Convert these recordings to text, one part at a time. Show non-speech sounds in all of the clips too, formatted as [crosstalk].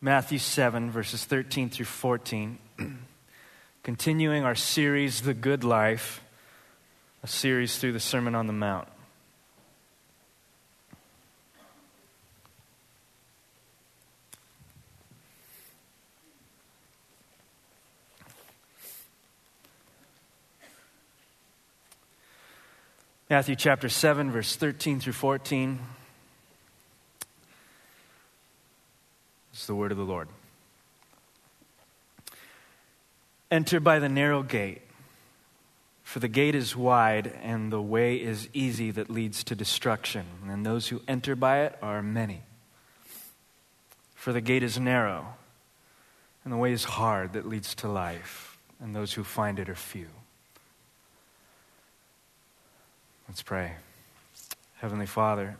Matthew 7, verses 13 through 14, [clears throat] continuing our series, The Good Life, a series through the Sermon on the Mount. Matthew chapter 7, verse 13 through 14. Is the word of the Lord. Enter by the narrow gate, for the gate is wide and the way is easy that leads to destruction, and those who enter by it are many. For the gate is narrow and the way is hard that leads to life, and those who find it are few. Let's pray. Heavenly Father,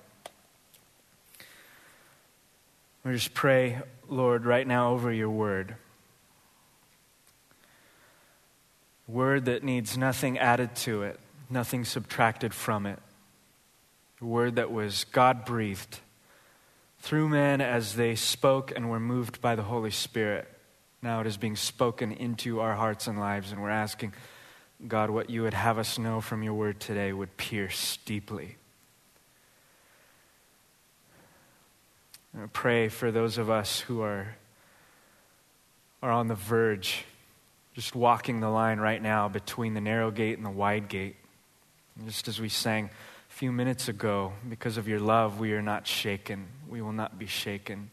we just pray, Lord, right now over your word. Word that needs nothing added to it, nothing subtracted from it. A word that was God breathed through men as they spoke and were moved by the Holy Spirit. Now it is being spoken into our hearts and lives, and we're asking God, what you would have us know from your word today would pierce deeply. I pray for those of us who are, are on the verge, just walking the line right now between the narrow gate and the wide gate. And just as we sang a few minutes ago, because of your love, we are not shaken. We will not be shaken.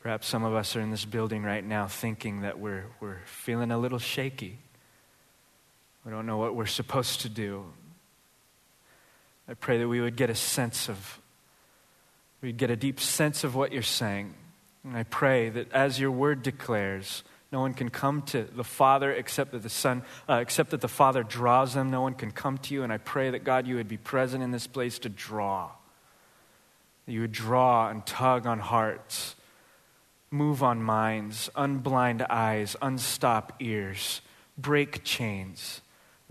Perhaps some of us are in this building right now thinking that we're, we're feeling a little shaky. We don't know what we're supposed to do. I pray that we would get a sense of, we'd get a deep sense of what you're saying. And I pray that as your word declares, no one can come to the Father except that the Son, uh, except that the Father draws them. No one can come to you. And I pray that God, you would be present in this place to draw. That you would draw and tug on hearts, move on minds, unblind eyes, unstop ears, break chains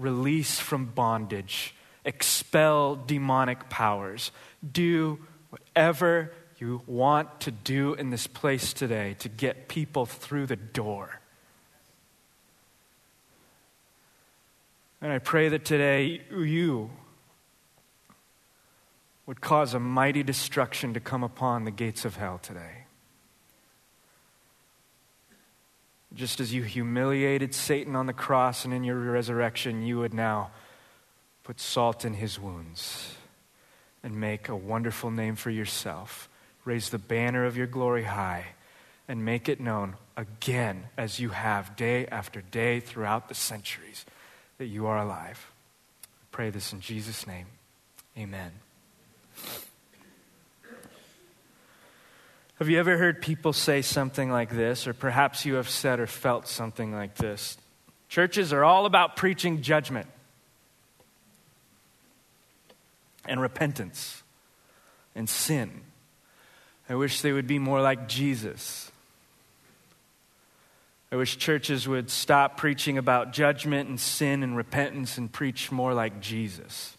release from bondage, expel demonic powers. Do whatever you want to do in this place today to get people through the door. And I pray that today you would cause a mighty destruction to come upon the gates of hell today. Just as you humiliated Satan on the cross and in your resurrection, you would now put salt in his wounds and make a wonderful name for yourself. Raise the banner of your glory high and make it known again as you have day after day throughout the centuries that you are alive. I pray this in Jesus' name. Amen. Have you ever heard people say something like this, or perhaps you have said or felt something like this? Churches are all about preaching judgment and repentance and sin. I wish they would be more like Jesus. I wish churches would stop preaching about judgment and sin and repentance and preach more like Jesus.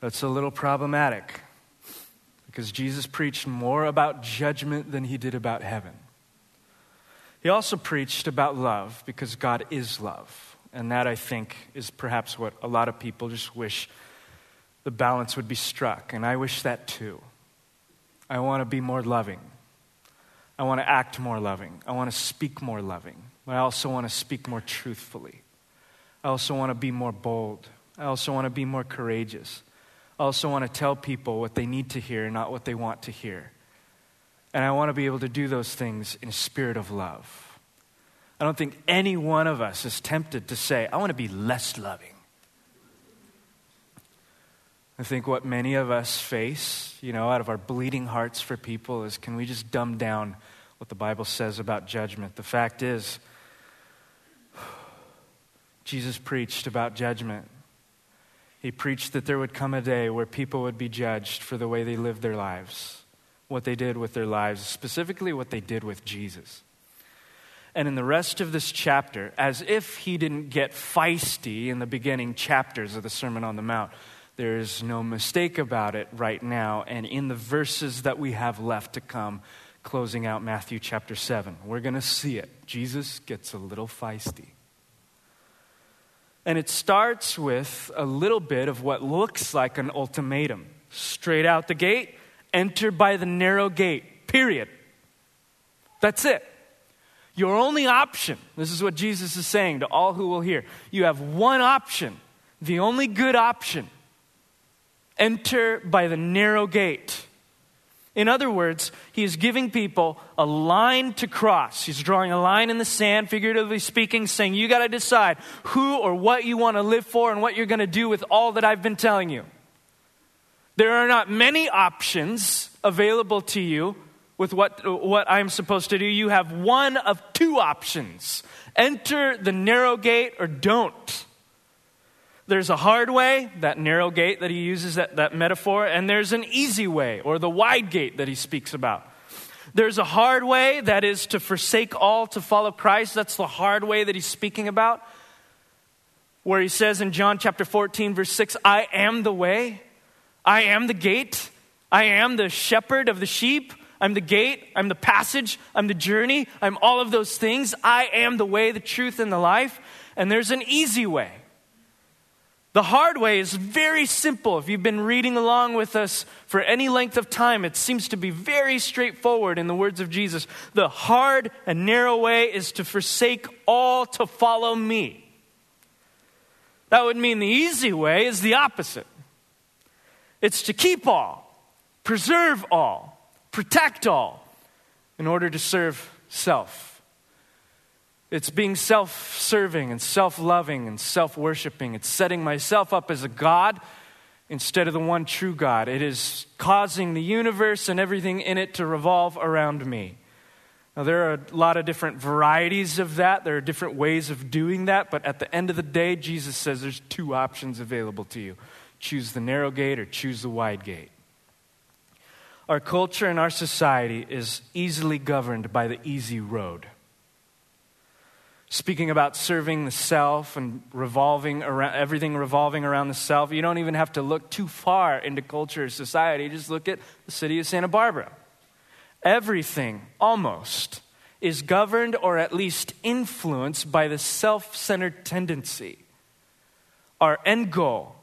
That's a little problematic because Jesus preached more about judgment than he did about heaven. He also preached about love because God is love. And that, I think, is perhaps what a lot of people just wish the balance would be struck. And I wish that too. I want to be more loving. I want to act more loving. I want to speak more loving. But I also want to speak more truthfully. I also want to be more bold. I also want to be more courageous. I also want to tell people what they need to hear, not what they want to hear. And I want to be able to do those things in a spirit of love. I don't think any one of us is tempted to say, I want to be less loving. I think what many of us face, you know, out of our bleeding hearts for people is can we just dumb down what the Bible says about judgment? The fact is, [sighs] Jesus preached about judgment. He preached that there would come a day where people would be judged for the way they lived their lives, what they did with their lives, specifically what they did with Jesus. And in the rest of this chapter, as if he didn't get feisty in the beginning chapters of the Sermon on the Mount, there is no mistake about it right now. And in the verses that we have left to come, closing out Matthew chapter 7. We're going to see it. Jesus gets a little feisty. And it starts with a little bit of what looks like an ultimatum. Straight out the gate, enter by the narrow gate, period. That's it. Your only option, this is what Jesus is saying to all who will hear. You have one option, the only good option. Enter by the narrow gate. In other words, he is giving people a line to cross. He's drawing a line in the sand, figuratively speaking, saying, You got to decide who or what you want to live for and what you're going to do with all that I've been telling you. There are not many options available to you with what, what I'm supposed to do. You have one of two options enter the narrow gate or don't. There's a hard way, that narrow gate that he uses, that, that metaphor, and there's an easy way, or the wide gate that he speaks about. There's a hard way, that is to forsake all to follow Christ. That's the hard way that he's speaking about. Where he says in John chapter 14, verse 6, I am the way, I am the gate, I am the shepherd of the sheep. I'm the gate, I'm the passage, I'm the journey, I'm all of those things. I am the way, the truth, and the life. And there's an easy way. The hard way is very simple. If you've been reading along with us for any length of time, it seems to be very straightforward in the words of Jesus. The hard and narrow way is to forsake all to follow me. That would mean the easy way is the opposite it's to keep all, preserve all, protect all in order to serve self. It's being self serving and self loving and self worshiping. It's setting myself up as a God instead of the one true God. It is causing the universe and everything in it to revolve around me. Now, there are a lot of different varieties of that. There are different ways of doing that. But at the end of the day, Jesus says there's two options available to you choose the narrow gate or choose the wide gate. Our culture and our society is easily governed by the easy road speaking about serving the self and revolving around everything revolving around the self. You don't even have to look too far into culture or society. Just look at the city of Santa Barbara. Everything, almost, is governed or at least influenced by the self centered tendency. Our end goal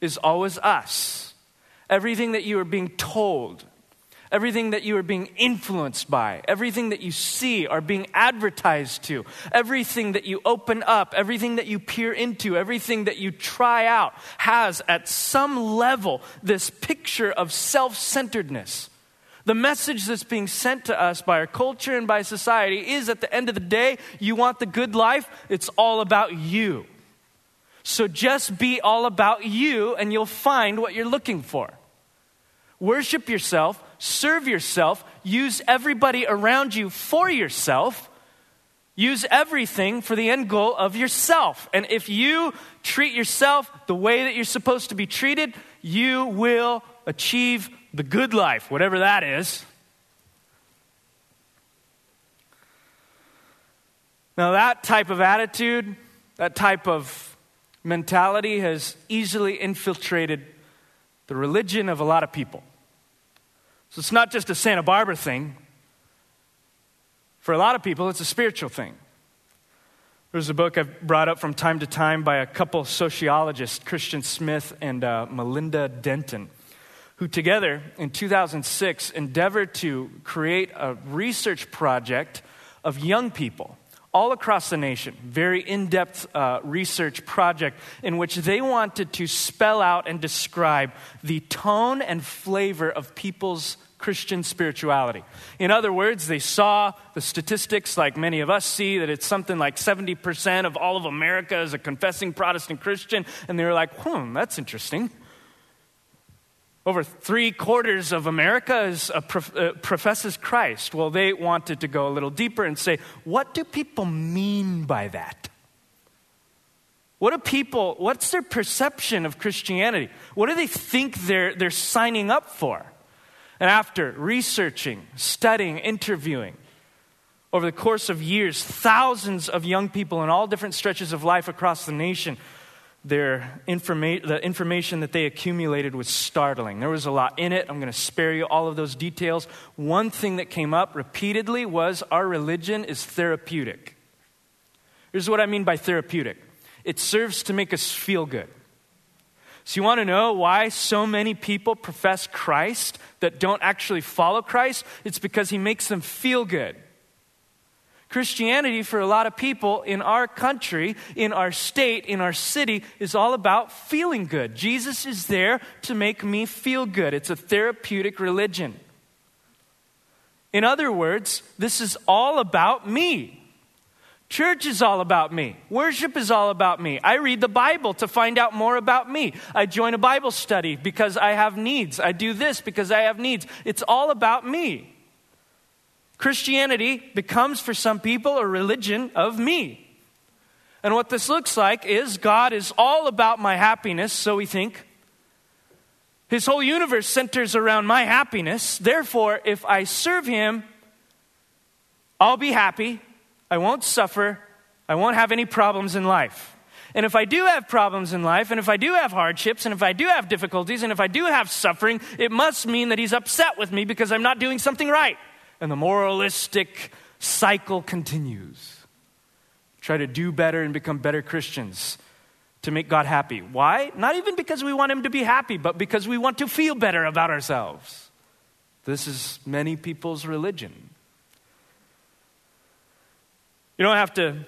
is always us. Everything that you are being told, everything that you are being influenced by, everything that you see are being advertised to, everything that you open up, everything that you peer into, everything that you try out has at some level this picture of self centeredness. The message that's being sent to us by our culture and by society is at the end of the day, you want the good life, it's all about you. So just be all about you and you'll find what you're looking for. Worship yourself, serve yourself, use everybody around you for yourself. Use everything for the end goal of yourself. And if you treat yourself the way that you're supposed to be treated, you will achieve the good life, whatever that is. Now, that type of attitude, that type of mentality has easily infiltrated the religion of a lot of people. So it's not just a Santa Barbara thing. For a lot of people, it's a spiritual thing. There's a book I've brought up from time to time by a couple sociologists, Christian Smith and uh, Melinda Denton, who together in 2006 endeavored to create a research project of young people all across the nation, very in depth uh, research project in which they wanted to spell out and describe the tone and flavor of people's Christian spirituality. In other words, they saw the statistics like many of us see that it's something like 70% of all of America is a confessing Protestant Christian, and they were like, hmm, that's interesting. Over three quarters of America is, uh, prof- uh, professes Christ. Well, they wanted to go a little deeper and say, what do people mean by that? What do people, what's their perception of Christianity? What do they think they're, they're signing up for? And after researching, studying, interviewing, over the course of years, thousands of young people in all different stretches of life across the nation their informa- the information that they accumulated was startling. There was a lot in it. I'm going to spare you all of those details. One thing that came up repeatedly was our religion is therapeutic. Here's what I mean by therapeutic it serves to make us feel good. So, you want to know why so many people profess Christ that don't actually follow Christ? It's because he makes them feel good. Christianity, for a lot of people in our country, in our state, in our city, is all about feeling good. Jesus is there to make me feel good. It's a therapeutic religion. In other words, this is all about me. Church is all about me. Worship is all about me. I read the Bible to find out more about me. I join a Bible study because I have needs. I do this because I have needs. It's all about me. Christianity becomes for some people a religion of me. And what this looks like is God is all about my happiness, so we think. His whole universe centers around my happiness. Therefore, if I serve Him, I'll be happy, I won't suffer, I won't have any problems in life. And if I do have problems in life, and if I do have hardships, and if I do have difficulties, and if I do have suffering, it must mean that He's upset with me because I'm not doing something right and the moralistic cycle continues. Try to do better and become better Christians to make God happy. Why? Not even because we want Him to be happy, but because we want to feel better about ourselves. This is many people's religion. You don't have to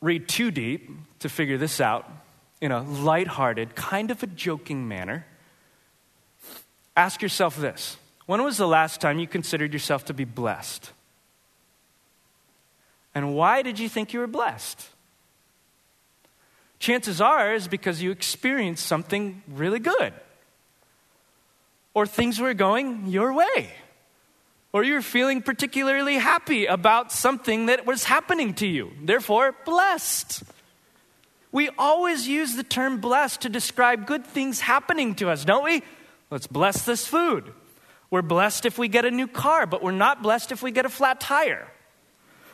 read too deep to figure this out in a lighthearted, kind of a joking manner. Ask yourself this when was the last time you considered yourself to be blessed? And why did you think you were blessed? Chances are is because you experienced something really good. Or things were going your way. Or you were feeling particularly happy about something that was happening to you. Therefore, blessed. We always use the term blessed to describe good things happening to us, don't we? Let's bless this food. We're blessed if we get a new car, but we're not blessed if we get a flat tire.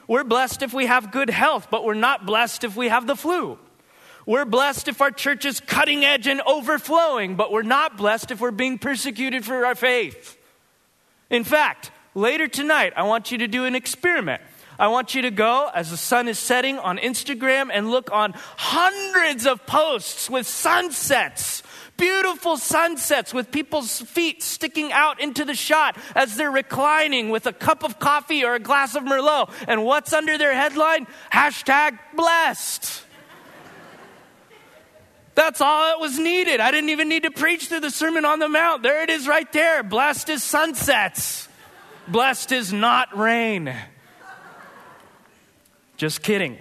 We're blessed if we have good health, but we're not blessed if we have the flu. We're blessed if our church is cutting edge and overflowing, but we're not blessed if we're being persecuted for our faith. In fact, later tonight, I want you to do an experiment. I want you to go as the sun is setting on Instagram and look on hundreds of posts with sunsets Beautiful sunsets with people's feet sticking out into the shot as they're reclining with a cup of coffee or a glass of Merlot. And what's under their headline? Hashtag blessed. That's all that was needed. I didn't even need to preach through the Sermon on the Mount. There it is right there. Blessed is sunsets. Blessed is not rain. Just kidding.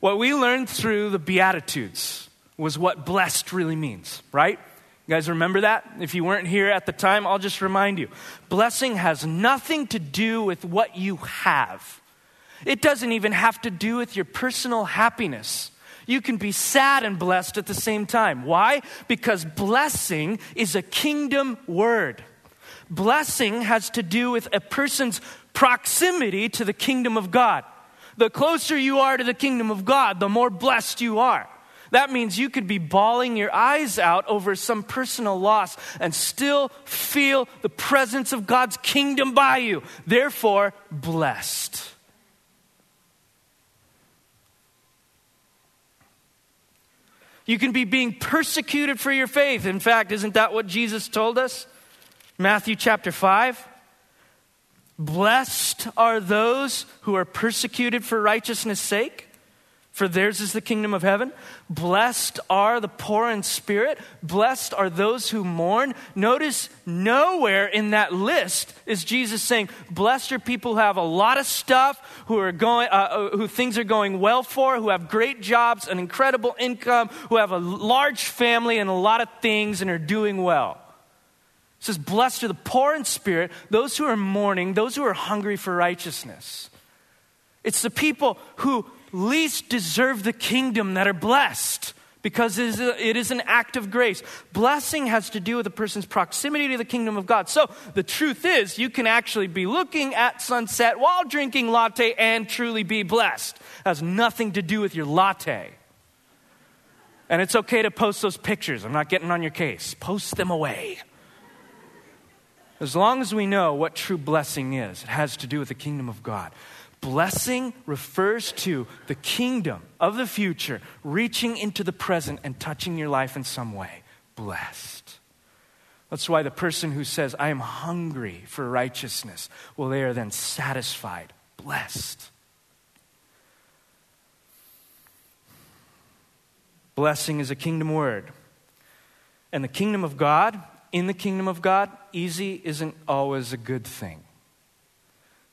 What we learned through the Beatitudes was what blessed really means, right? You guys remember that? If you weren't here at the time, I'll just remind you. Blessing has nothing to do with what you have, it doesn't even have to do with your personal happiness. You can be sad and blessed at the same time. Why? Because blessing is a kingdom word. Blessing has to do with a person's proximity to the kingdom of God. The closer you are to the kingdom of God, the more blessed you are. That means you could be bawling your eyes out over some personal loss and still feel the presence of God's kingdom by you. Therefore, blessed. You can be being persecuted for your faith. In fact, isn't that what Jesus told us? Matthew chapter 5. Blessed are those who are persecuted for righteousness' sake for theirs is the kingdom of heaven. Blessed are the poor in spirit. Blessed are those who mourn. Notice nowhere in that list is Jesus saying, Blessed are people who have a lot of stuff, who, are going, uh, uh, who things are going well for, who have great jobs, an incredible income, who have a large family and a lot of things and are doing well. It says, Blessed are the poor in spirit, those who are mourning, those who are hungry for righteousness. It's the people who least deserve the kingdom that are blessed because it is, a, it is, an act of grace. Blessing has to do with a person's proximity to the kingdom of God. So the truth is, you can actually be looking at sunset while drinking latte and truly be blessed. Has nothing to do with your latte. And it's okay to post those pictures. I'm not getting on your case. Post them away. As long as we know what true blessing is, it has to do with the kingdom of God. Blessing refers to the kingdom of the future reaching into the present and touching your life in some way. Blessed. That's why the person who says, I am hungry for righteousness, well, they are then satisfied, blessed. Blessing is a kingdom word. And the kingdom of God, in the kingdom of God, easy isn't always a good thing.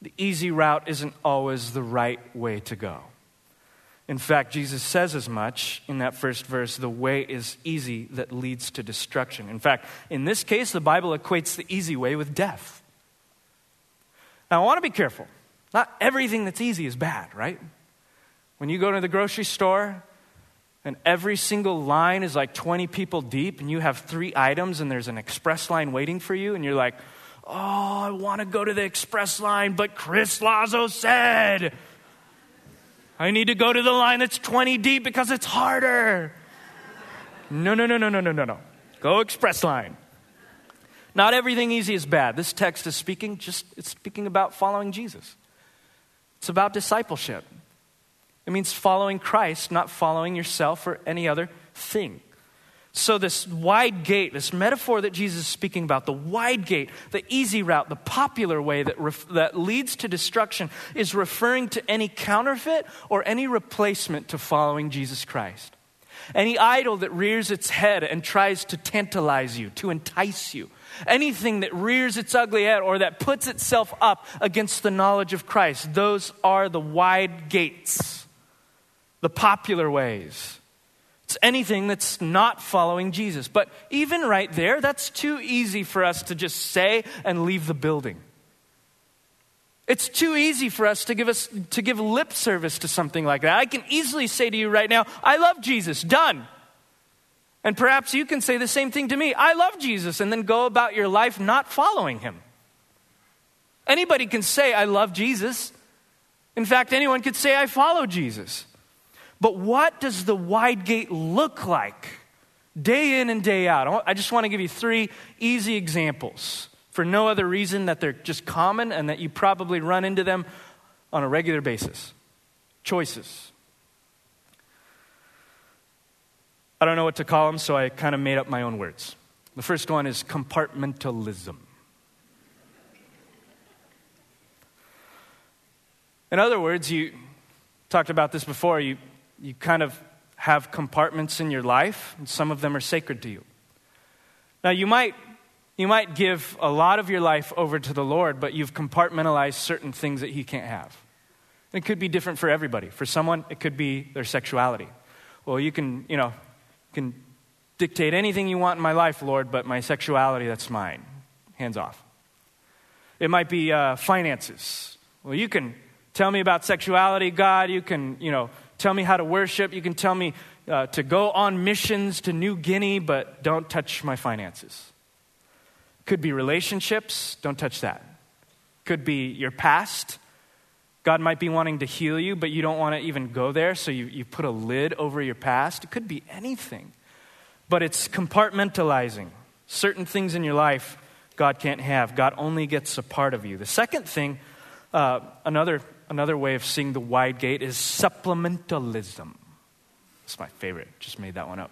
The easy route isn't always the right way to go. In fact, Jesus says as much in that first verse the way is easy that leads to destruction. In fact, in this case, the Bible equates the easy way with death. Now, I want to be careful. Not everything that's easy is bad, right? When you go to the grocery store and every single line is like 20 people deep, and you have three items, and there's an express line waiting for you, and you're like, oh, I want to go to the express line, but Chris Lazo said, I need to go to the line that's 20 deep because it's harder. No, no, no, no, no, no, no, no. Go express line. Not everything easy is bad. This text is speaking just it's speaking about following Jesus. It's about discipleship. It means following Christ, not following yourself or any other thing. So, this wide gate, this metaphor that Jesus is speaking about, the wide gate, the easy route, the popular way that, ref- that leads to destruction, is referring to any counterfeit or any replacement to following Jesus Christ. Any idol that rears its head and tries to tantalize you, to entice you. Anything that rears its ugly head or that puts itself up against the knowledge of Christ, those are the wide gates the popular ways. It's anything that's not following Jesus. But even right there, that's too easy for us to just say and leave the building. It's too easy for us to give us to give lip service to something like that. I can easily say to you right now, I love Jesus. Done. And perhaps you can say the same thing to me. I love Jesus and then go about your life not following him. Anybody can say I love Jesus. In fact, anyone could say I follow Jesus. But what does the wide gate look like day in and day out? I just want to give you three easy examples for no other reason that they're just common and that you probably run into them on a regular basis. Choices. I don't know what to call them, so I kind of made up my own words. The first one is compartmentalism. In other words, you talked about this before, you you kind of have compartments in your life, and some of them are sacred to you. Now, you might, you might give a lot of your life over to the Lord, but you've compartmentalized certain things that He can't have. It could be different for everybody. For someone, it could be their sexuality. Well, you can, you know, can dictate anything you want in my life, Lord, but my sexuality, that's mine. Hands off. It might be uh, finances. Well, you can tell me about sexuality, God. You can, you know, tell me how to worship. You can tell me uh, to go on missions to New Guinea, but don't touch my finances. Could be relationships, don't touch that. Could be your past. God might be wanting to heal you, but you don't want to even go there, so you, you put a lid over your past. It could be anything. But it's compartmentalizing. Certain things in your life God can't have, God only gets a part of you. The second thing, uh, another another way of seeing the wide gate is supplementalism. It's my favorite. Just made that one up.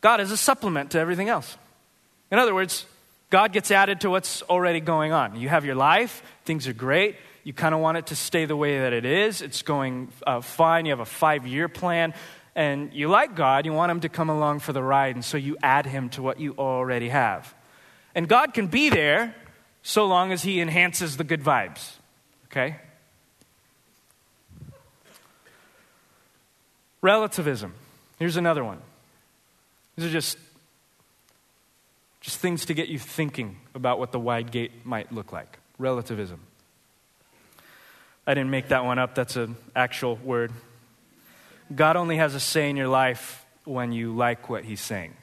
God is a supplement to everything else. In other words, God gets added to what's already going on. You have your life, things are great. You kind of want it to stay the way that it is. It's going uh, fine. You have a five year plan. And you like God, you want Him to come along for the ride. And so you add Him to what you already have. And God can be there so long as He enhances the good vibes. Okay? Relativism. Here's another one. These are just, just things to get you thinking about what the wide gate might look like. Relativism. I didn't make that one up, that's an actual word. God only has a say in your life when you like what He's saying.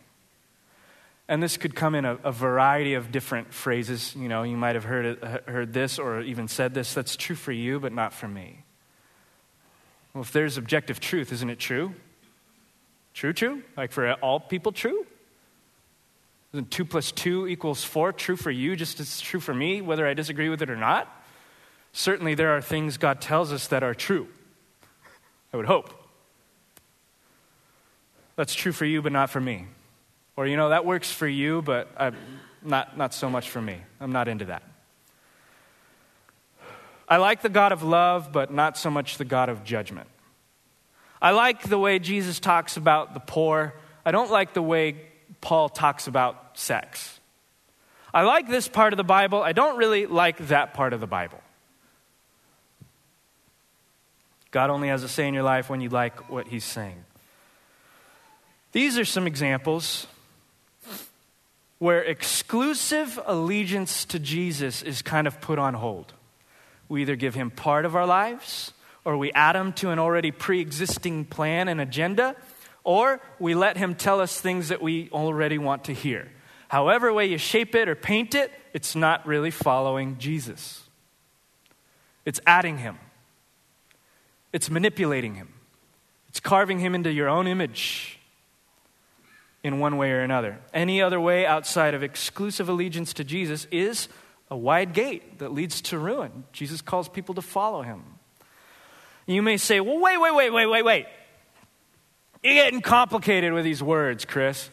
And this could come in a, a, variety of different phrases. You know, you might have heard, it, heard this or even said this. That's true for you, but not for me. Well, if there's objective truth, isn't it true? True, true? Like for all people, true? Isn't two plus two equals four true for you just as true for me, whether I disagree with it or not? Certainly, there are things God tells us that are true. I would hope. That's true for you, but not for me. Or, you know, that works for you, but I'm not, not so much for me. I'm not into that. I like the God of love, but not so much the God of judgment. I like the way Jesus talks about the poor. I don't like the way Paul talks about sex. I like this part of the Bible. I don't really like that part of the Bible. God only has a say in your life when you like what he's saying. These are some examples where exclusive allegiance to Jesus is kind of put on hold. We either give him part of our lives, or we add him to an already pre existing plan and agenda, or we let him tell us things that we already want to hear. However, way you shape it or paint it, it's not really following Jesus. It's adding him, it's manipulating him, it's carving him into your own image in one way or another. Any other way outside of exclusive allegiance to Jesus is a wide gate that leads to ruin. Jesus calls people to follow him. You may say, well, wait, wait, wait, wait, wait, wait. You're getting complicated with these words, Chris.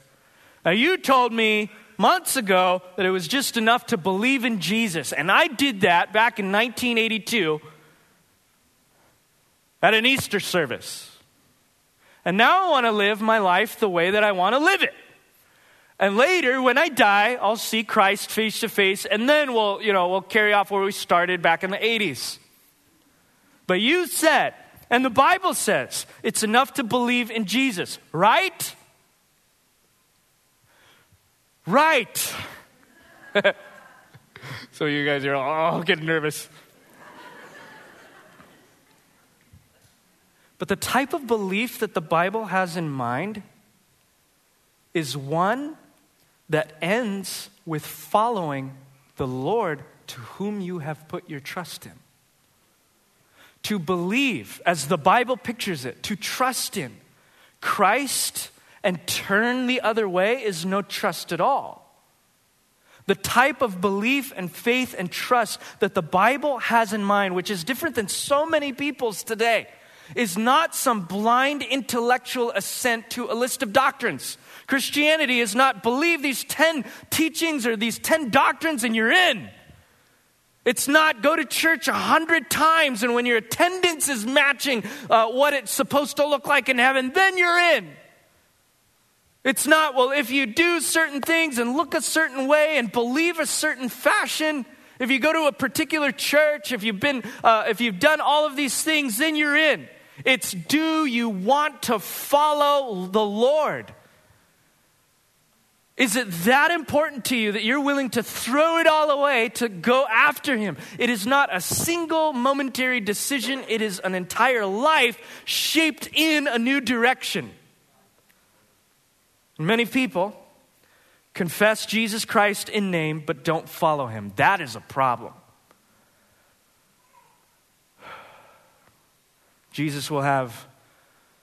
Now, you told me months ago that it was just enough to believe in Jesus, and I did that back in 1982 at an Easter service. And now I want to live my life the way that I want to live it. And later, when I die, I'll see Christ face to face, and then we'll, you know, we'll carry off where we started back in the 80s. But you said, and the Bible says, it's enough to believe in Jesus, right? Right. [laughs] so you guys are all getting nervous. But the type of belief that the Bible has in mind is one that ends with following the Lord to whom you have put your trust in. To believe, as the Bible pictures it, to trust in Christ and turn the other way is no trust at all. The type of belief and faith and trust that the Bible has in mind, which is different than so many people's today, is not some blind intellectual assent to a list of doctrines. Christianity is not believe these 10 teachings or these 10 doctrines and you're in. It's not go to church a hundred times and when your attendance is matching uh, what it's supposed to look like in heaven, then you're in. It's not, well, if you do certain things and look a certain way and believe a certain fashion, if you go to a particular church, if you've been, uh, if you've done all of these things, then you're in. It's do you want to follow the Lord? Is it that important to you that you're willing to throw it all away to go after Him? It is not a single momentary decision, it is an entire life shaped in a new direction. Many people confess Jesus Christ in name but don't follow Him. That is a problem. Jesus will have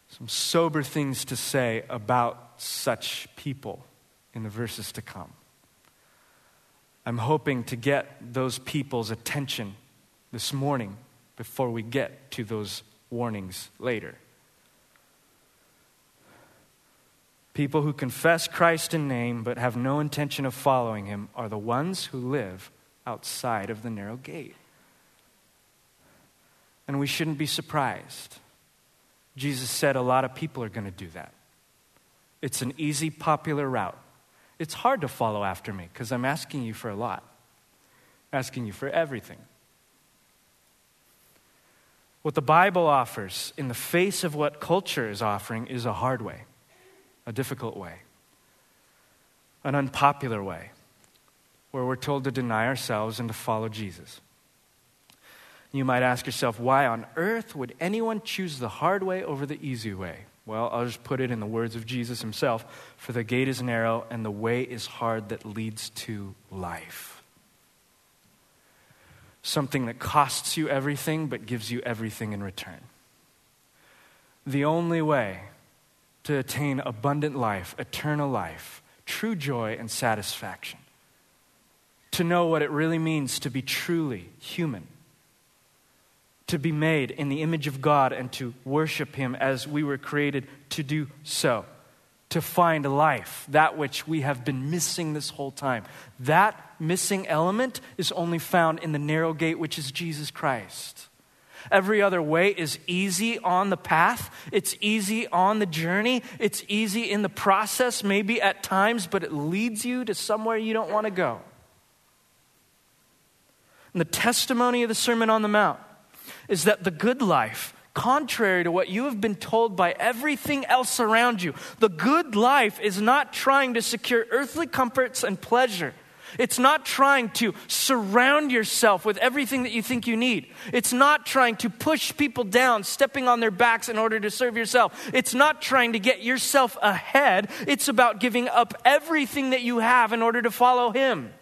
some sober things to say about such people in the verses to come. I'm hoping to get those people's attention this morning before we get to those warnings later. People who confess Christ in name but have no intention of following him are the ones who live outside of the narrow gate. And we shouldn't be surprised. Jesus said a lot of people are going to do that. It's an easy, popular route. It's hard to follow after me because I'm asking you for a lot, asking you for everything. What the Bible offers in the face of what culture is offering is a hard way, a difficult way, an unpopular way, where we're told to deny ourselves and to follow Jesus. You might ask yourself, why on earth would anyone choose the hard way over the easy way? Well, I'll just put it in the words of Jesus himself For the gate is narrow and the way is hard that leads to life. Something that costs you everything but gives you everything in return. The only way to attain abundant life, eternal life, true joy and satisfaction. To know what it really means to be truly human. To be made in the image of God and to worship Him as we were created to do so. To find life, that which we have been missing this whole time. That missing element is only found in the narrow gate, which is Jesus Christ. Every other way is easy on the path. It's easy on the journey. It's easy in the process, maybe at times, but it leads you to somewhere you don't want to go. And the testimony of the Sermon on the Mount is that the good life, contrary to what you have been told by everything else around you, the good life is not trying to secure earthly comforts and pleasure. It's not trying to surround yourself with everything that you think you need. It's not trying to push people down, stepping on their backs in order to serve yourself. It's not trying to get yourself ahead. It's about giving up everything that you have in order to follow Him.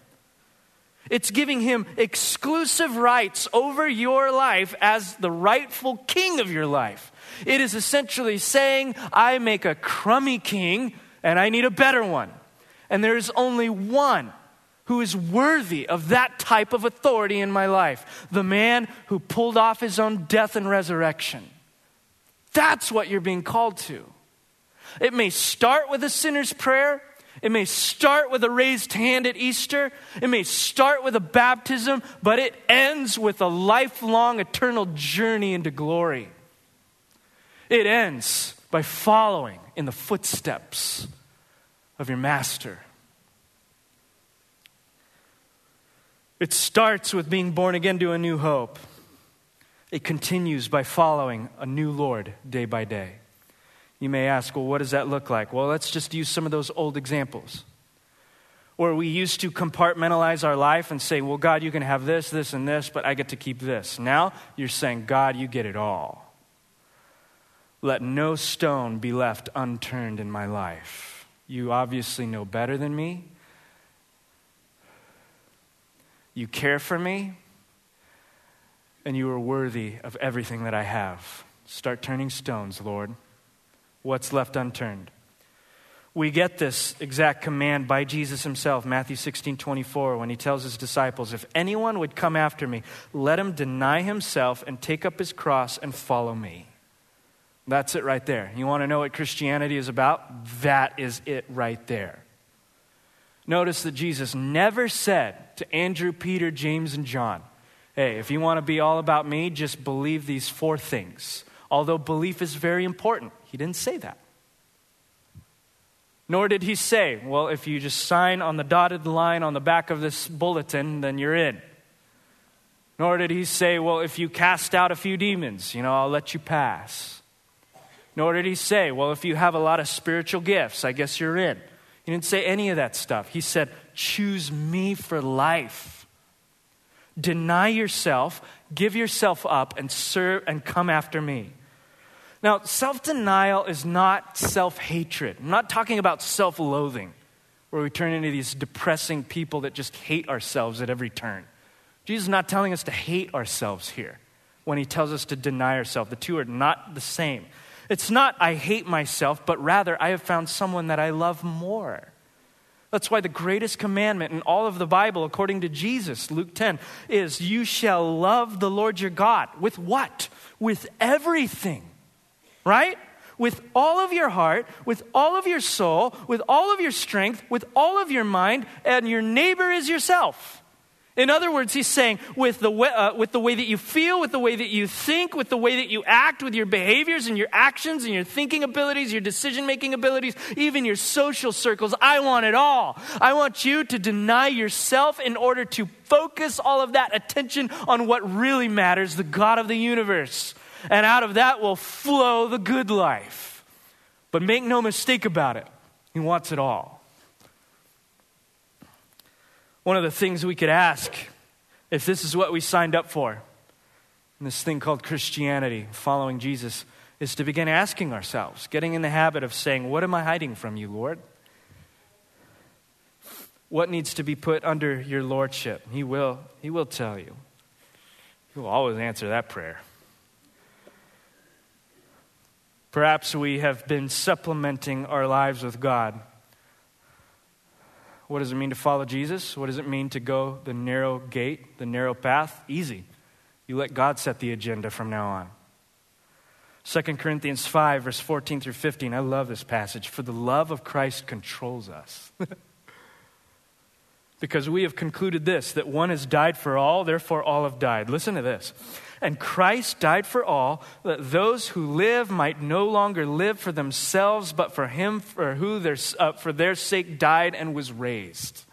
It's giving Him exclusive rights over your life as the rightful king of your life. It is essentially saying, I make a crummy king and I need a better one. And there is only one who is worthy of that type of authority in my life. The man who pulled off his own death and resurrection. That's what you're being called to. It may start with a sinner's prayer. It may start with a raised hand at Easter. It may start with a baptism, but it ends with a lifelong, eternal journey into glory. It ends by following in the footsteps of your master. It starts with being born again to a new hope. It continues by following a new Lord day by day. You may ask, well, what does that look like? Well, let's just use some of those old examples. Where we used to compartmentalize our life and say, well, God, you can have this, this, and this, but I get to keep this. Now you're saying, God, you get it all. Let no stone be left unturned in my life. You obviously know better than me. You care for me, and you are worthy of everything that I have. Start turning stones, Lord. What's left unturned? We get this exact command by Jesus himself, Matthew 16 24, when he tells his disciples, If anyone would come after me, let him deny himself and take up his cross and follow me. That's it right there. You want to know what Christianity is about? That is it right there. Notice that Jesus never said to Andrew, Peter, James, and John, Hey, if you want to be all about me, just believe these four things. Although belief is very important, he didn't say that. Nor did he say, Well, if you just sign on the dotted line on the back of this bulletin, then you're in. Nor did he say, Well, if you cast out a few demons, you know, I'll let you pass. Nor did he say, Well, if you have a lot of spiritual gifts, I guess you're in. He didn't say any of that stuff. He said, Choose me for life. Deny yourself, give yourself up, and serve and come after me. Now, self denial is not self hatred. I'm not talking about self loathing, where we turn into these depressing people that just hate ourselves at every turn. Jesus is not telling us to hate ourselves here when he tells us to deny ourselves. The two are not the same. It's not, I hate myself, but rather, I have found someone that I love more. That's why the greatest commandment in all of the Bible, according to Jesus, Luke 10, is you shall love the Lord your God. With what? With everything, right? With all of your heart, with all of your soul, with all of your strength, with all of your mind, and your neighbor is yourself. In other words, he's saying, with the, way, uh, with the way that you feel, with the way that you think, with the way that you act, with your behaviors and your actions and your thinking abilities, your decision making abilities, even your social circles, I want it all. I want you to deny yourself in order to focus all of that attention on what really matters, the God of the universe. And out of that will flow the good life. But make no mistake about it, he wants it all. One of the things we could ask, if this is what we signed up for, in this thing called Christianity, following Jesus, is to begin asking ourselves, getting in the habit of saying, What am I hiding from you, Lord? What needs to be put under your lordship? He will, he will tell you. He will always answer that prayer. Perhaps we have been supplementing our lives with God. What does it mean to follow Jesus? What does it mean to go the narrow gate, the narrow path? Easy. You let God set the agenda from now on. 2 Corinthians 5, verse 14 through 15. I love this passage. For the love of Christ controls us. [laughs] because we have concluded this that one has died for all, therefore all have died. Listen to this. And Christ died for all, that those who live might no longer live for themselves, but for him for who their, uh, for their sake died and was raised.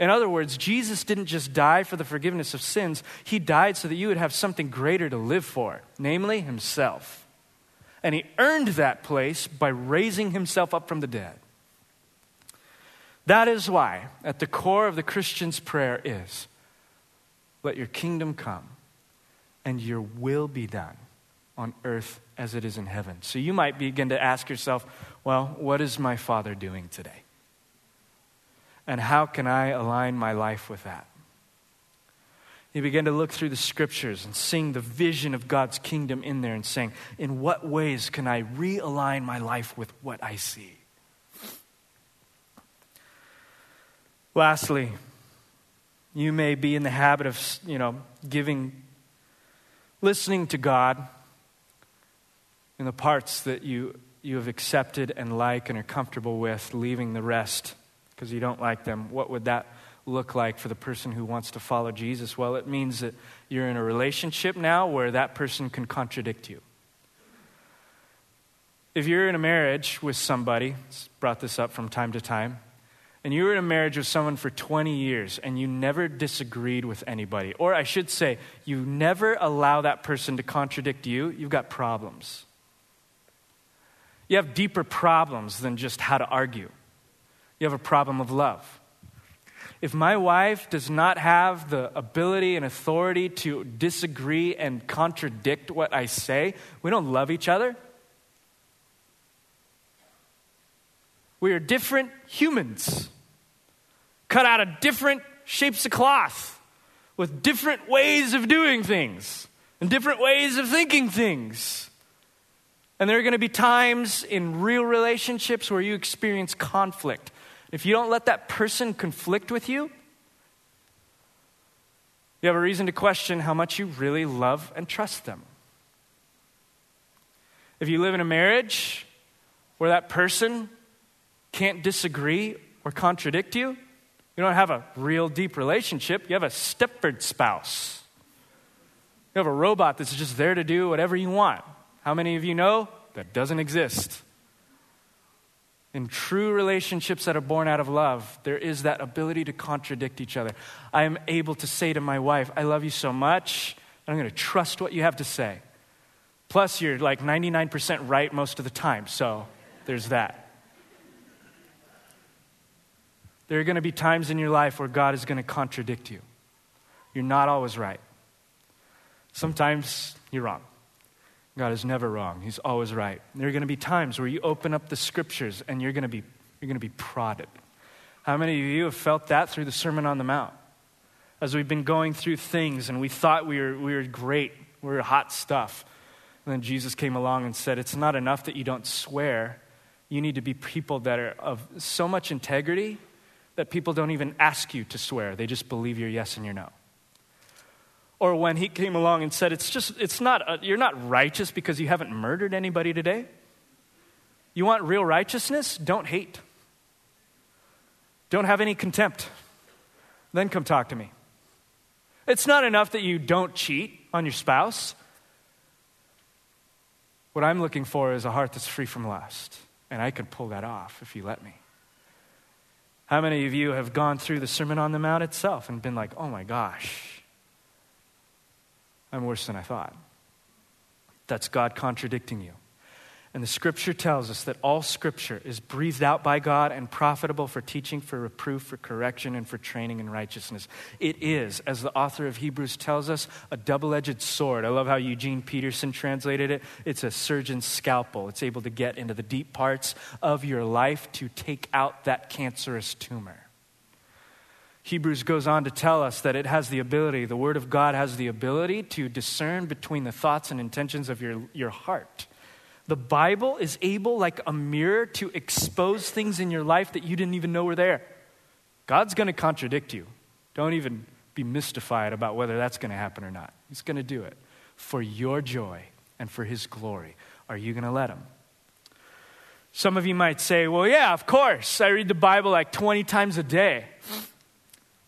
In other words, Jesus didn't just die for the forgiveness of sins, he died so that you would have something greater to live for, namely himself. And he earned that place by raising himself up from the dead. That is why, at the core of the Christian's prayer is let your kingdom come and your will be done on earth as it is in heaven. So you might begin to ask yourself, well, what is my Father doing today? And how can I align my life with that? You begin to look through the scriptures and seeing the vision of God's kingdom in there and saying, in what ways can I realign my life with what I see? Lastly, you may be in the habit of, you know, giving listening to God in the parts that you, you have accepted and like and are comfortable with, leaving the rest because you don't like them. What would that look like for the person who wants to follow Jesus? Well, it means that you're in a relationship now where that person can contradict you. If you're in a marriage with somebody, it's brought this up from time to time, and you were in a marriage with someone for 20 years and you never disagreed with anybody, or I should say, you never allow that person to contradict you, you've got problems. You have deeper problems than just how to argue. You have a problem of love. If my wife does not have the ability and authority to disagree and contradict what I say, we don't love each other. We are different humans, cut out of different shapes of cloth, with different ways of doing things and different ways of thinking things. And there are going to be times in real relationships where you experience conflict. If you don't let that person conflict with you, you have a reason to question how much you really love and trust them. If you live in a marriage where that person can't disagree or contradict you, you don't have a real deep relationship. You have a Stepford spouse. You have a robot that's just there to do whatever you want. How many of you know that doesn't exist? In true relationships that are born out of love, there is that ability to contradict each other. I am able to say to my wife, I love you so much, and I'm going to trust what you have to say. Plus, you're like 99% right most of the time, so there's that. There are going to be times in your life where God is going to contradict you. You're not always right. Sometimes you're wrong. God is never wrong. He's always right. There are going to be times where you open up the scriptures and you're going to be, you're going to be prodded. How many of you have felt that through the Sermon on the Mount? As we've been going through things and we thought we were, we were great, we were hot stuff. And then Jesus came along and said, It's not enough that you don't swear. You need to be people that are of so much integrity that people don't even ask you to swear. They just believe your yes and your no. Or when he came along and said, it's just, it's not, a, you're not righteous because you haven't murdered anybody today. You want real righteousness? Don't hate. Don't have any contempt. Then come talk to me. It's not enough that you don't cheat on your spouse. What I'm looking for is a heart that's free from lust. And I can pull that off if you let me. How many of you have gone through the Sermon on the Mount itself and been like, oh my gosh, I'm worse than I thought? That's God contradicting you. And the scripture tells us that all scripture is breathed out by God and profitable for teaching, for reproof, for correction, and for training in righteousness. It is, as the author of Hebrews tells us, a double edged sword. I love how Eugene Peterson translated it. It's a surgeon's scalpel, it's able to get into the deep parts of your life to take out that cancerous tumor. Hebrews goes on to tell us that it has the ability, the Word of God has the ability to discern between the thoughts and intentions of your, your heart The Bible is able, like a mirror, to expose things in your life that you didn't even know were there. God's going to contradict you. Don't even be mystified about whether that's going to happen or not. He's going to do it for your joy and for His glory. Are you going to let Him? Some of you might say, well, yeah, of course. I read the Bible like 20 times a day.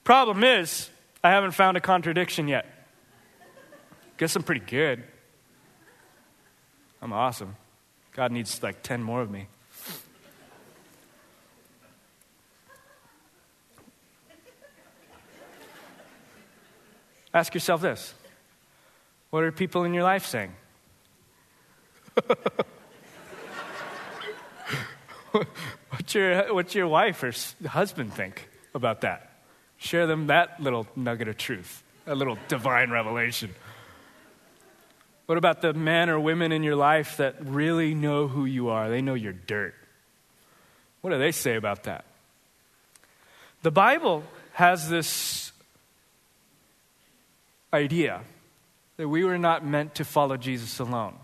Problem is, I haven't found a contradiction yet. Guess I'm pretty good. I'm awesome. God needs like 10 more of me. Ask yourself this What are people in your life saying? [laughs] what's, your, what's your wife or husband think about that? Share them that little nugget of truth, a little divine revelation. What about the men or women in your life that really know who you are? They know your dirt. What do they say about that? The Bible has this idea that we were not meant to follow Jesus alone,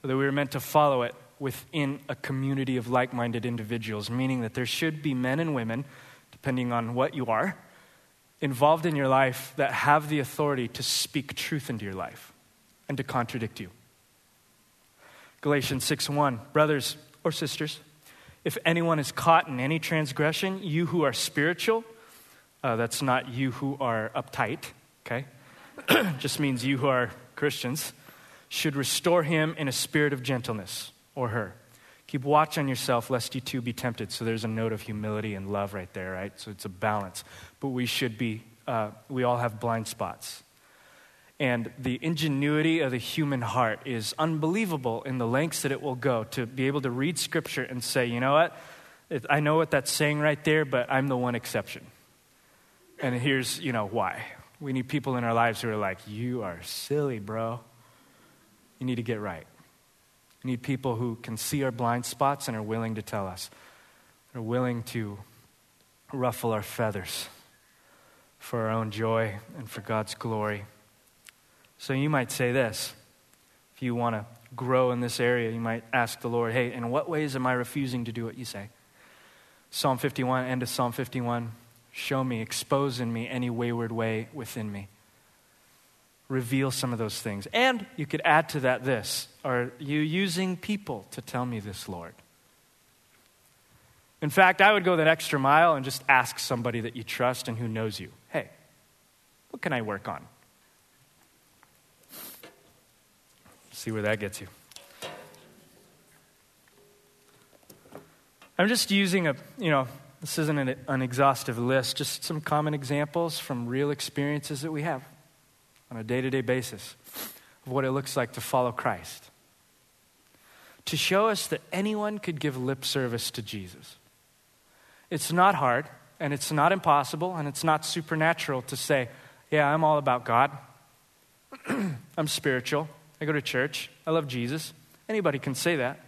but that we were meant to follow it within a community of like minded individuals, meaning that there should be men and women, depending on what you are, involved in your life that have the authority to speak truth into your life and to contradict you. Galatians 6:1 Brothers or sisters, if anyone is caught in any transgression, you who are spiritual, uh, that's not you who are uptight, okay? [clears throat] Just means you who are Christians, should restore him in a spirit of gentleness or her. Keep watch on yourself lest you too be tempted. So there's a note of humility and love right there, right? So it's a balance. But we should be, uh, we all have blind spots. And the ingenuity of the human heart is unbelievable in the lengths that it will go to be able to read scripture and say, you know what? I know what that's saying right there, but I'm the one exception. And here's, you know, why. We need people in our lives who are like, you are silly, bro. You need to get right. We need people who can see our blind spots and are willing to tell us. They're willing to ruffle our feathers for our own joy and for God's glory. So you might say this if you want to grow in this area, you might ask the Lord, hey, in what ways am I refusing to do what you say? Psalm 51, end of Psalm 51. Show me, expose in me any wayward way within me. Reveal some of those things. And you could add to that this Are you using people to tell me this, Lord? In fact, I would go that extra mile and just ask somebody that you trust and who knows you, hey, what can I work on? See where that gets you. I'm just using a, you know, this isn't an, an, exhaustive list, just some common examples from real experiences that we have on a day to day basis of what it looks like to follow Christ. To show us that anyone could give lip service to Jesus. It's not hard, and it's not impossible, and it's not supernatural to say, Yeah, I'm all about God. [clears throat] I'm spiritual. I go to church. I love Jesus. Anybody can say that.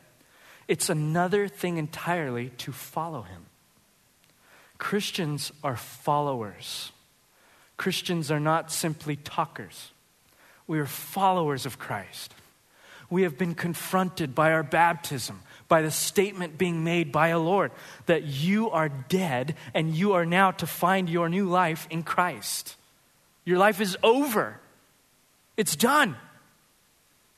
It's another thing entirely to follow him. Christians are followers. Christians are not simply talkers. We are followers of Christ. We have been confronted by our baptism, by the statement being made by a Lord that you are dead and you are now to find your new life in Christ. Your life is over, it's done.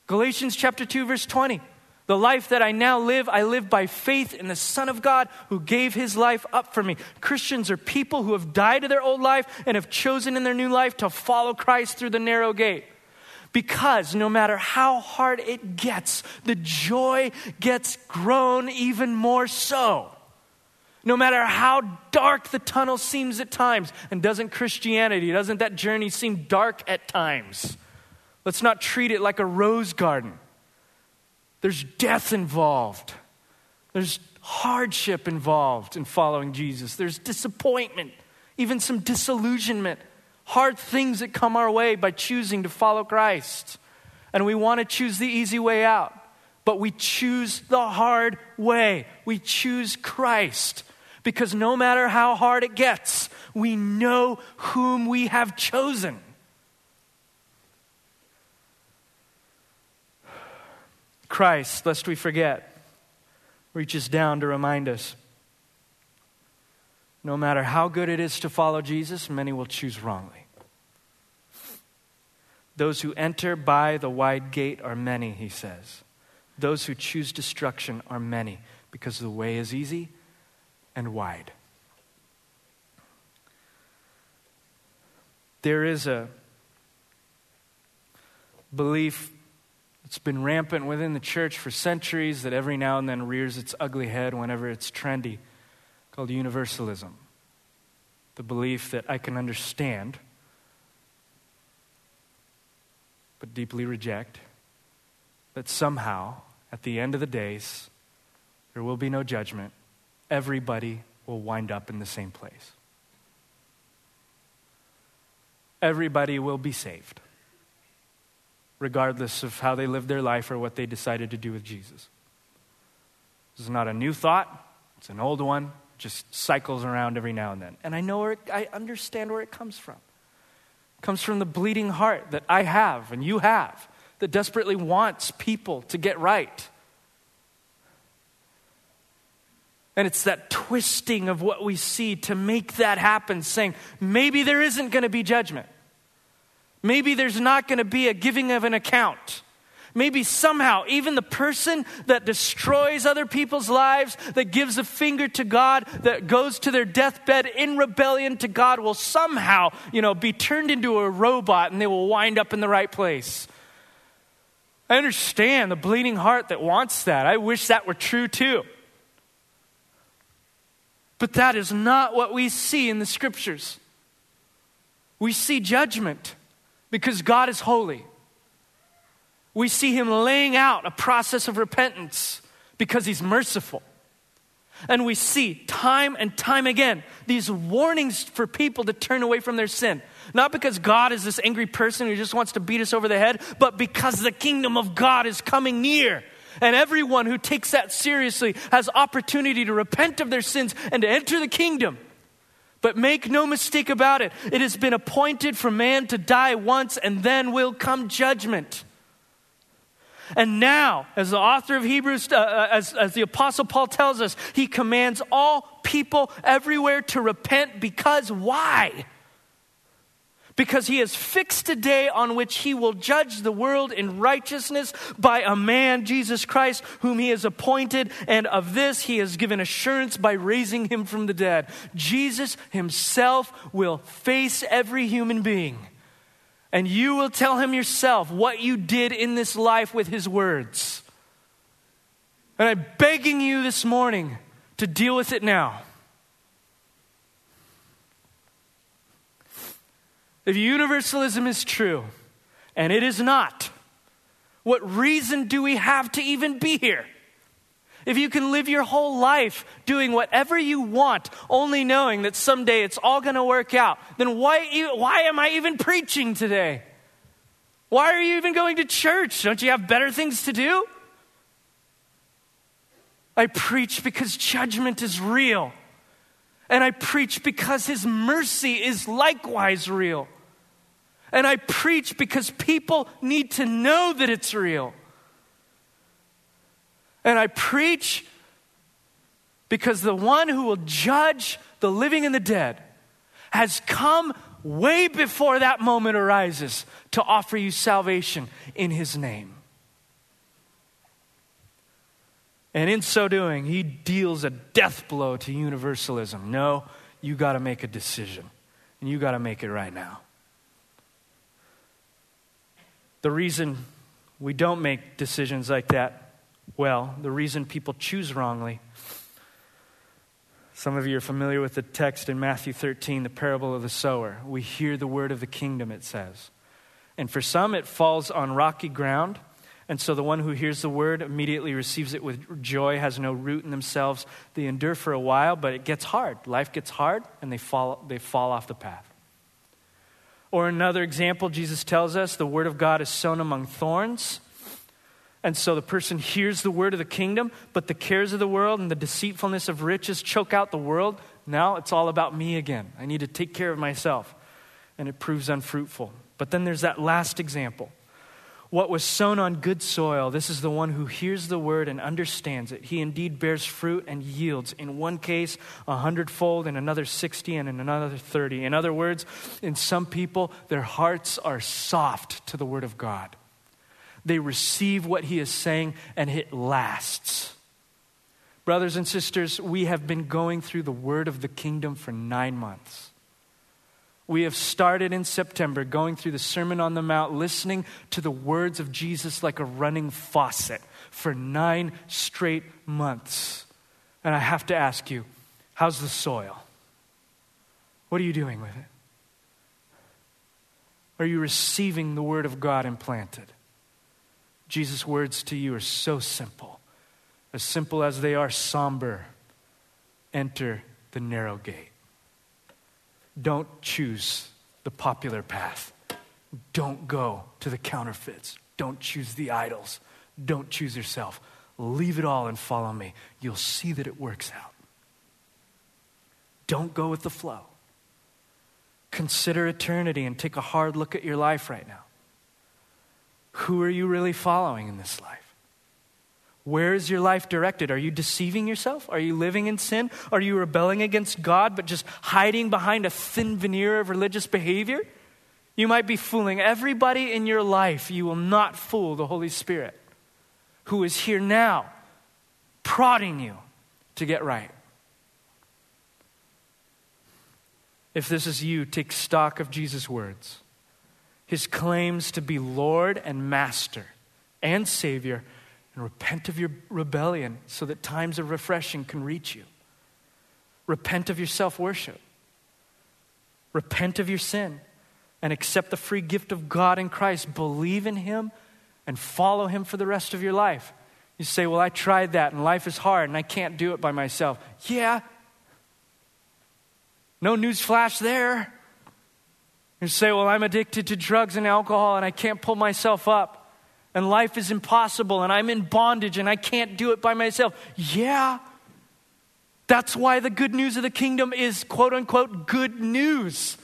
Galatians chapter 2 verse 20. The life that I now live, I live by faith in the Son of God who gave his life up for me. Christians are people who have died to their old life and have chosen in their new life to follow Christ through the narrow gate. Because no matter how hard it gets, the joy gets grown even more so. No matter how dark the tunnel seems at times, and doesn't Christianity, doesn't that journey seem dark at times? Let's not treat it like a rose garden. There's death involved, there's hardship involved in following Jesus, there's disappointment, even some disillusionment, hard things that come our way by choosing to follow Christ. And we want to choose the easy way out, but we choose the hard way. We choose Christ because no matter how hard it gets, we know whom we have chosen. Christ, lest we forget, reaches down to remind us. No matter how good it is to follow Jesus, many will choose wrongly. Those who enter by the wide gate are many, he says. Those who choose destruction are many, because the way is easy and wide. There is a belief that's been rampant within the church for centuries that every now and then rears its ugly head whenever it's trendy called universalism. The belief that I can understand, but deeply reject, that somehow, at the end of the days, there will be no judgment. Everybody will wind up in the same place. Everybody will be saved, regardless of how they lived their life or what they decided to do with Jesus. This is not a new thought, it's an old one just cycles around every now and then. And I know where it, I understand where it comes from. It comes from the bleeding heart that I have and you have that desperately wants people to get right. And it's that twisting of what we see to make that happen, saying, maybe there isn't going to be judgment. Maybe there's not going to be a giving of an account. Maybe somehow, even the person that destroys other people's lives, that gives a finger to God, that goes to their deathbed in rebellion to God, will somehow, you know, be turned into a robot and they will wind up in the right place. I understand the bleeding heart that wants that. I wish that were true too. But that is not what we see in the scriptures. We see judgment because God is holy we see him laying out a process of repentance because he's merciful. And we see time and time again these warnings for people to turn away from their sin. Not because God is this angry person who just wants to beat us over the head, but because the kingdom of God is coming near. And everyone who takes that seriously has opportunity to repent of their sins and to enter the kingdom. But make no mistake about it, it has been appointed for man to die once and then will come judgment. And now, as the author of Hebrews, uh, uh, as, as the Apostle Paul tells us, he commands all people everywhere to repent because why? Because he has fixed a day on which he will judge the world in righteousness by a man, Jesus Christ, whom he has appointed, and of this he has given assurance by raising him from the dead. Jesus himself will face every human being and you will tell him yourself what you did in this life with his words. And I'm begging you this morning to deal with it now. If universalism is true, and it is not, what reason do we have to even be here? if you can live your whole life doing whatever you want, only knowing that someday it's all going to work out, then why, why am I even preaching today? Why are you even going to church? Don't you have better things to do? I preach because judgment is real. And I preach because his mercy is likewise real. And I preach because people need to know that it's real. And I preach because the one who will judge the living and the dead has come way before that moment arises to offer you salvation in his name. And in so doing, he deals a death blow to universalism. No, you got to make a decision, and you got to make it right now. The reason we don't make decisions like that well, the reason people choose wrongly. Some of you are familiar with the text in Matthew 13, the parable of the sower. We hear the word of the kingdom, it says. And for some, it falls on rocky ground. And so the one who hears the word immediately receives it with joy, has no root in themselves. They endure for a while, but it gets hard. Life gets hard, and they fall, they fall off the path. Or another example, Jesus tells us the word of God is sown among thorns. And so the person hears the word of the kingdom, but the cares of the world and the deceitfulness of riches choke out the world. Now it's all about me again. I need to take care of myself. And it proves unfruitful. But then there's that last example What was sown on good soil, this is the one who hears the word and understands it. He indeed bears fruit and yields, in one case, a hundredfold, in another, 60, and in another, 30. In other words, in some people, their hearts are soft to the word of God. They receive what he is saying, and it lasts. Brothers and sisters, we have been going through the word of the kingdom for nine months. We have started in September going through the Sermon on the Mount, listening to the words of Jesus like a running faucet for nine straight months. And I have to ask you, how's the soil? What are you doing with it? Are you receiving the Word of God implanted? Jesus' words to you are so simple, as simple as they are somber. Enter the narrow gate. Don't choose the popular path. Don't go to the counterfeits. Don't choose the idols. Don't choose yourself. Leave it all and follow me. You'll see that it works out. Don't go with the flow. Consider eternity and take a hard look at your life right now. Who are you really following in this life? Where is your life directed? Are you deceiving yourself? Are you living in sin? Are you rebelling against God but just hiding behind a thin veneer of religious behavior? You might be fooling everybody in your life. You will not fool the Holy Spirit, who is here now, prodding you to get right. If this is you, take stock of Jesus' words, his claims to be Lord and Master and Savior and repent of your rebellion so that times of refreshing can reach you. Repent of your self worship. Repent of your sin and accept the free gift of God in Christ. Believe in Him and follow Him for the rest of your life. You say, Well, I tried that and life is hard and I can't do it by myself. Yeah. No news flash there. You say, Well, I'm addicted to drugs and alcohol and I can't pull myself up and life is impossible and I'm in bondage and I can't do it by myself. Yeah. That's why the good news of the kingdom is quote unquote good news.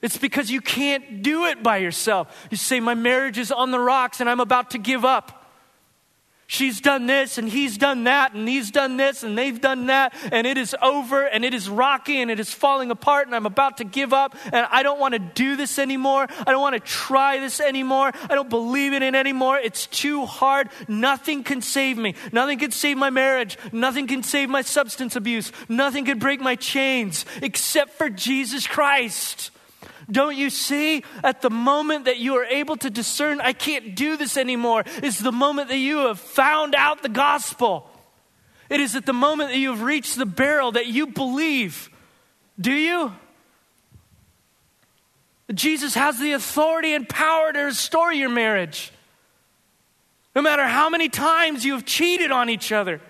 It's because you can't do it by yourself. You say, My marriage is on the rocks and I'm about to give up. She's done this and he's done that and he's done this and they've done that and it is over and it is rocky and it is falling apart and I'm about to give up and I don't want to do this anymore. I don't want to try this anymore. I don't believe in it anymore. It's too hard. Nothing can save me. Nothing can save my marriage. Nothing can save my substance abuse. Nothing can break my chains except for Jesus Christ. Don't you see? At the moment that you are able to discern, I can't do this anymore, is the moment that you have found out the gospel. It is at the moment that you have reached the barrel that you believe. Do you? Jesus has the authority and power to restore your marriage. No matter how many times you have cheated on each other,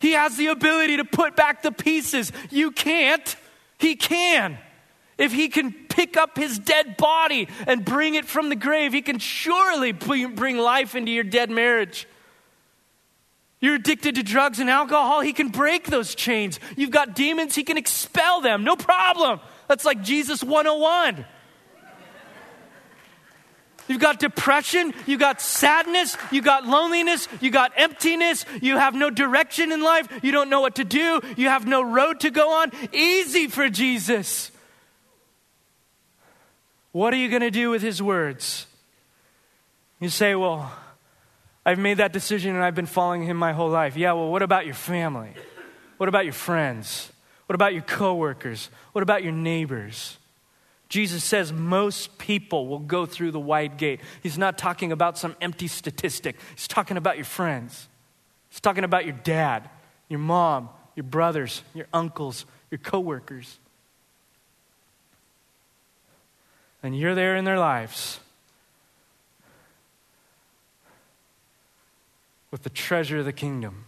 He has the ability to put back the pieces. You can't, He can. If he can pick up his dead body and bring it from the grave, he can surely bring life into your dead marriage. You're addicted to drugs and alcohol, he can break those chains. You've got demons, he can expel them, no problem. That's like Jesus 101. You've got depression, You've got sadness, You've got loneliness, You've got emptiness, you have no direction in life, you don't know what to do, you have no road to go on. Easy for Jesus. What are you going to do with his words? You say, Well, I've made that decision and I've been following him my whole life. Yeah, well, what about your family? What about your friends? What about your coworkers? What about your neighbors? Jesus says most people will go through the wide gate. He's not talking about some empty statistic. He's talking about your friends. He's talking about your dad, your mom, your brothers, your uncles, your coworkers. And you're there in their lives with the treasure of the kingdom.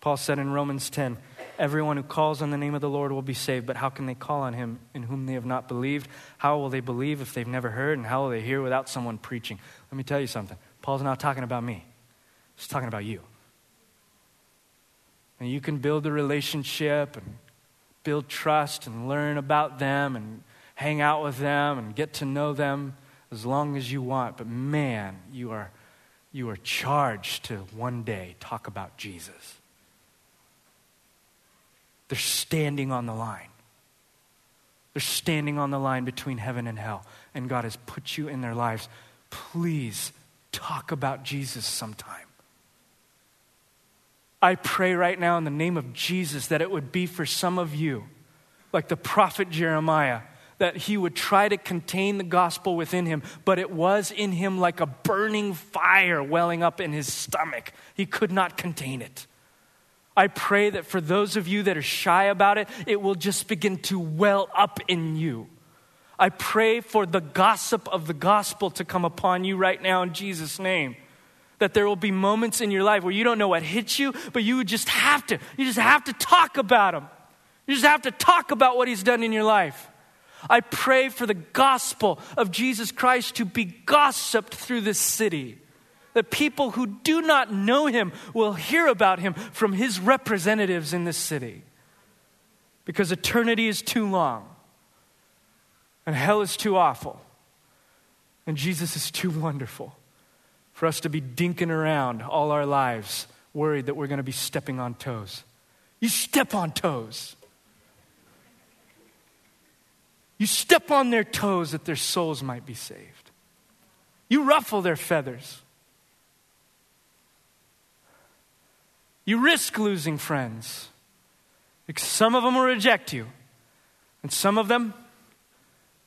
Paul said in Romans 10 Everyone who calls on the name of the Lord will be saved, but how can they call on him in whom they have not believed? How will they believe if they've never heard? And how will they hear without someone preaching? Let me tell you something. Paul's not talking about me, he's talking about you. And you can build a relationship and build trust and learn about them and hang out with them and get to know them as long as you want, but man, you are, you are charged to one day talk about Jesus. They're standing on the line. They're standing on the line between heaven and hell, and God has put you in their lives. Please talk about Jesus sometime. I pray right now in the name of Jesus that it would be for some of you, like the prophet Jeremiah, that he would try to contain the gospel within him, but it was in him like a burning fire welling up in his stomach. He could not contain it. I pray that for those of you that are shy about it, it will just begin to well up in you. I pray for the gossip of the gospel to come upon you right now in Jesus' name. That there will be moments in your life where you don't know what hits you, but you just have to. You just have to talk about him. You just have to talk about what he's done in your life. I pray for the gospel of Jesus Christ to be gossiped through this city that people who do not know him will hear about him from his representatives in this city. Because eternity is too long, and hell is too awful, and Jesus is too wonderful for us to be dinking around all our lives, worried that we're going to be stepping on toes. You step on toes. You step on their toes that their souls might be saved. You ruffle their feathers. You risk losing friends. Because some of them will reject you, and some of them,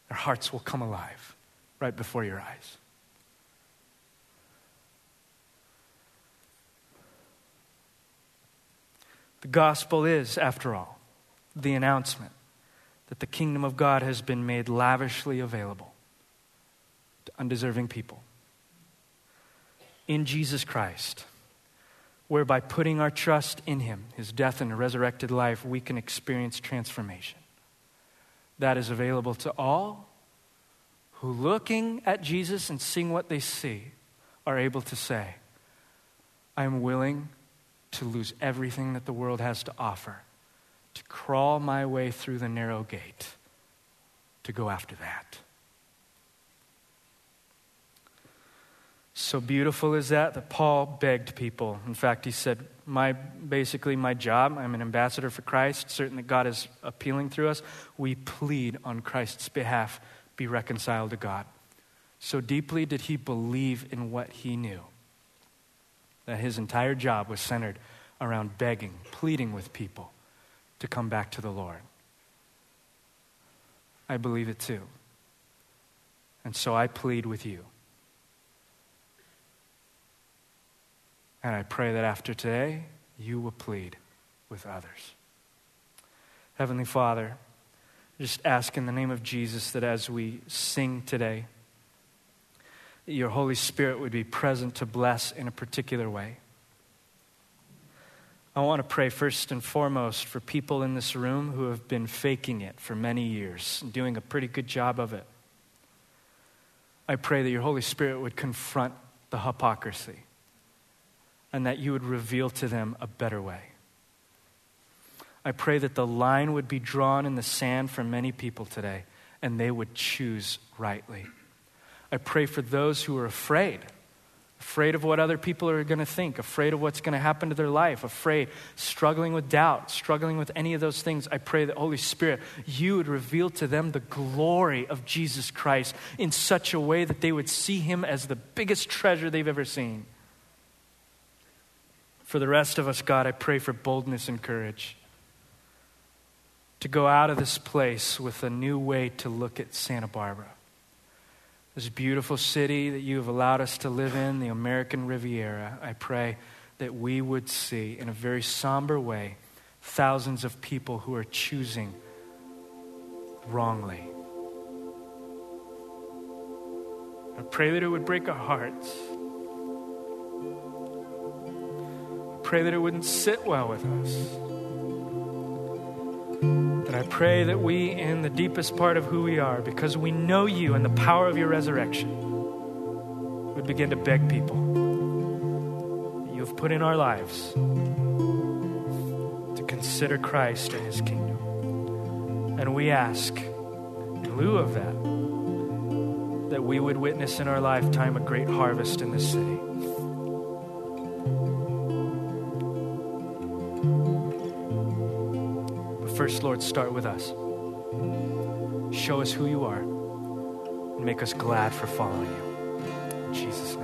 their hearts will come alive right before your eyes. The gospel is, after all, the announcement that the kingdom of God has been made lavishly available to undeserving people in Jesus Christ whereby putting our trust in Him, His death and resurrected life, we can experience transformation. That is available to all who, looking at Jesus and seeing what they see, are able to say, I am willing to lose everything that the world has to offer, to crawl my way through the narrow gate, to go after that. So beautiful is that that Paul begged people. In fact, he said, "My basically my job. I'm an ambassador for Christ. Certain that God is appealing through us. We plead on Christ's behalf, be reconciled to God." So deeply did he believe in what he knew that his entire job was centered around begging, pleading with people to come back to the Lord. I believe it too. And so I plead with you. And I pray that after today, you will plead with others. Heavenly Father, just ask in the name of Jesus that as we sing today, your Holy Spirit would be present to bless in a particular way. I want to pray first and foremost for people in this room who have been faking it for many years and doing a pretty good job of it. I pray that your Holy Spirit would confront the hypocrisy and that you would reveal to them a better way. I pray that the line would be drawn in the sand for many people today and they would choose rightly. I pray for those who are afraid, afraid of what other people are going to think, afraid of what's going to happen to their life, afraid, struggling with doubt, struggling with any of those things. I pray that, Holy Spirit, you would reveal to them the glory of Jesus Christ in such a way that they would see him as the biggest treasure they've ever seen. For the rest of us, God, I pray for boldness and courage to go out of this place with a new way to look at Santa Barbara. This beautiful city that you have allowed us to live in, the American Riviera, I pray that we would see in a very somber way thousands of people who are choosing wrongly. I pray that it would break our hearts. I pray that it wouldn't sit well with us. But I pray that we, in the deepest part of who we are, because we know you and the power of your resurrection, would begin to beg people that you have put in our lives to consider Christ and his kingdom. And we ask, in lieu of that, that we would witness in our lifetime a great harvest in this city. first, Lord, start with us. Show us who you are and make us glad for following you. In Jesus'